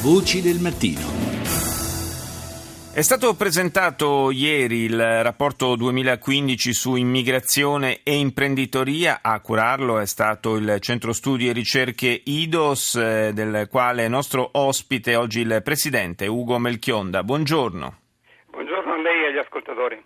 Voci del mattino. È stato presentato ieri il rapporto 2015 su immigrazione e imprenditoria. A curarlo è stato il Centro Studi e Ricerche IDOS, eh, del quale è nostro ospite oggi il presidente Ugo Melchionda. Buongiorno. Buongiorno a lei e agli ascoltatori.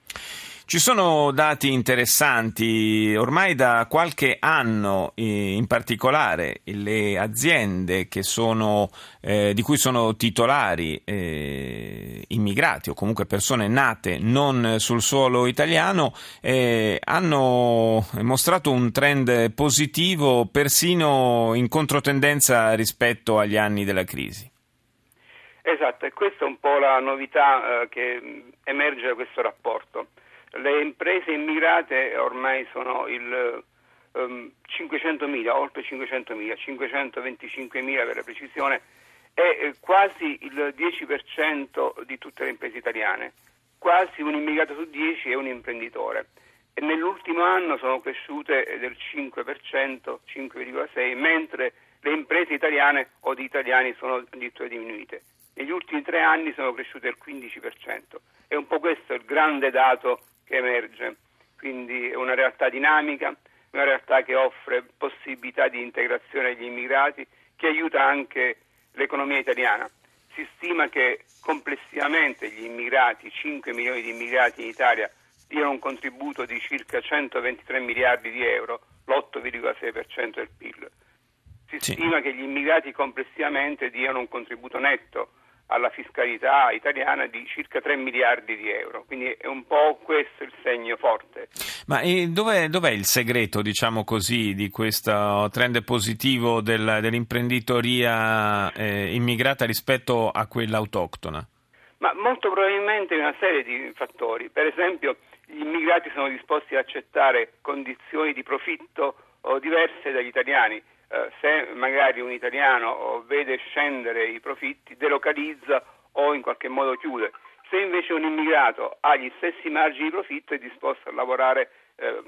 Ci sono dati interessanti, ormai da qualche anno eh, in particolare le aziende sono, eh, di cui sono titolari eh, immigrati o comunque persone nate non sul suolo italiano eh, hanno mostrato un trend positivo persino in controtendenza rispetto agli anni della crisi. Esatto, e questa è un po' la novità eh, che emerge da questo rapporto. Le imprese immigrate ormai sono il um, 500.000, oltre 500.000, 525.000 per la precisione, è eh, quasi il 10% di tutte le imprese italiane. Quasi un immigrato su 10 è un imprenditore. E nell'ultimo anno sono cresciute del 5%, 5,6%, mentre le imprese italiane o di italiani sono addirittura diminuite. Negli ultimi tre anni sono cresciute del 15%. È un po' questo il grande dato emerge. Quindi è una realtà dinamica, una realtà che offre possibilità di integrazione agli immigrati, che aiuta anche l'economia italiana. Si stima che complessivamente gli immigrati, 5 milioni di immigrati in Italia, diano un contributo di circa 123 miliardi di euro, l'8,6% del PIL. Si sì. stima che gli immigrati complessivamente diano un contributo netto alla fiscalità italiana di circa 3 miliardi di euro. Quindi è un po' questo il segno forte. Ma dov'è, dov'è il segreto, diciamo così, di questo trend positivo del, dell'imprenditoria eh, immigrata rispetto a quella autoctona? Ma molto probabilmente una serie di fattori. Per esempio, gli immigrati sono disposti ad accettare condizioni di profitto diverse dagli italiani eh, se magari un italiano vede scendere i profitti, delocalizza o in qualche modo chiude. Se invece un immigrato ha gli stessi margini di profitto è disposto a lavorare eh,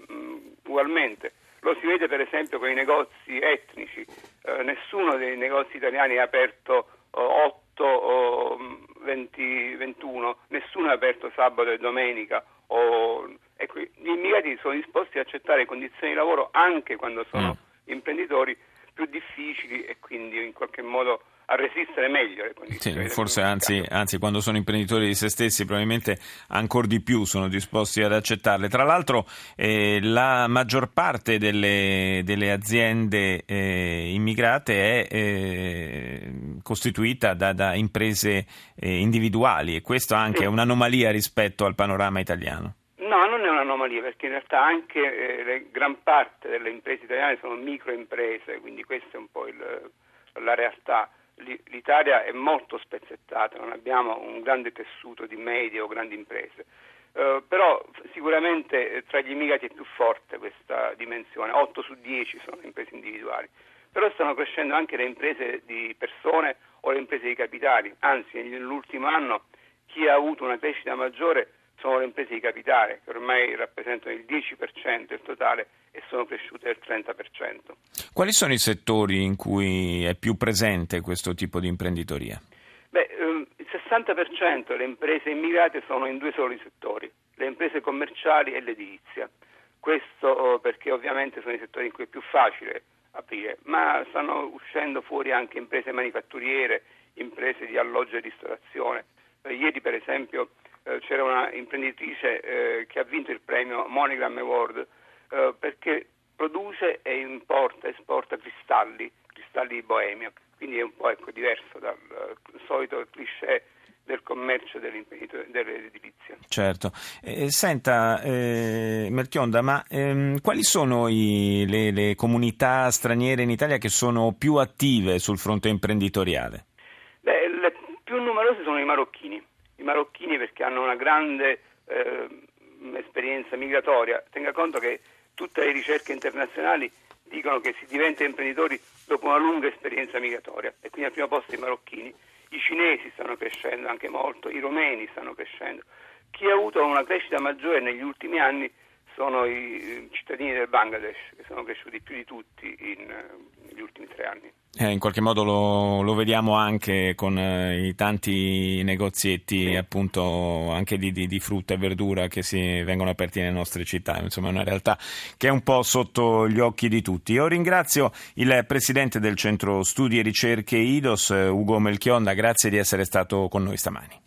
ugualmente. Lo si vede per esempio con i negozi etnici. Eh, nessuno dei negozi italiani è aperto 8 o 20, 21, nessuno è aperto sabato e domenica. O, ecco, gli immigrati sono disposti ad accettare condizioni di lavoro anche quando sono mm. imprenditori più difficili e quindi in qualche modo a resistere meglio alle condizioni. Sì, forse anzi, anzi, quando sono imprenditori di se stessi probabilmente ancora di più sono disposti ad accettarle. Tra l'altro eh, la maggior parte delle, delle aziende eh, immigrate è eh, costituita da, da imprese eh, individuali e questo anche sì. è un'anomalia rispetto al panorama italiano. No, non è un'anomalia perché in realtà anche eh, gran parte delle imprese italiane sono microimprese, quindi questa è un po' il, la realtà. L'Italia è molto spezzettata, non abbiamo un grande tessuto di medie o grandi imprese. Uh, però sicuramente eh, tra gli immigrati è più forte questa dimensione, 8 su 10 sono imprese individuali, però stanno crescendo anche le imprese di persone o le imprese di capitali, anzi nell'ultimo anno chi ha avuto una crescita maggiore sono le imprese di capitale che ormai rappresentano il 10% del totale e sono cresciute del 30%. Quali sono i settori in cui è più presente questo tipo di imprenditoria? Beh, ehm, il 60% delle imprese immigrate sono in due soli settori, le imprese commerciali e l'edilizia. Questo oh, perché ovviamente sono i settori in cui è più facile aprire, ma stanno uscendo fuori anche imprese manifatturiere, imprese di alloggio e ristorazione. Eh, ieri per esempio eh, c'era una imprenditrice eh, che ha vinto il premio Monogram Award eh, perché produce e importa, esporta cristalli, cristalli di Boemia, quindi è un po' ecco, diverso dal solito cliché del commercio dell'edilizia. Certo. Eh, senta, eh, Melchionda, ma ehm, quali sono i, le, le, comunità straniere in Italia che sono più attive sul fronte imprenditoriale? Beh, le più numerose sono i marocchini marocchini perché hanno una grande eh, esperienza migratoria. Tenga conto che tutte le ricerche internazionali dicono che si diventa imprenditori dopo una lunga esperienza migratoria e quindi al primo posto i marocchini. I cinesi stanno crescendo anche molto, i romeni stanno crescendo. Chi ha avuto una crescita maggiore negli ultimi anni sono i cittadini del Bangladesh, che sono cresciuti più di tutti in, negli ultimi tre anni. Eh, in qualche modo lo, lo vediamo anche con eh, i tanti negozietti sì. appunto anche di, di, di, frutta e verdura che si vengono aperti nelle nostre città, insomma è una realtà che è un po' sotto gli occhi di tutti. Io ringrazio il presidente del centro studi e ricerche IDOS, Ugo Melchionda, grazie di essere stato con noi stamani.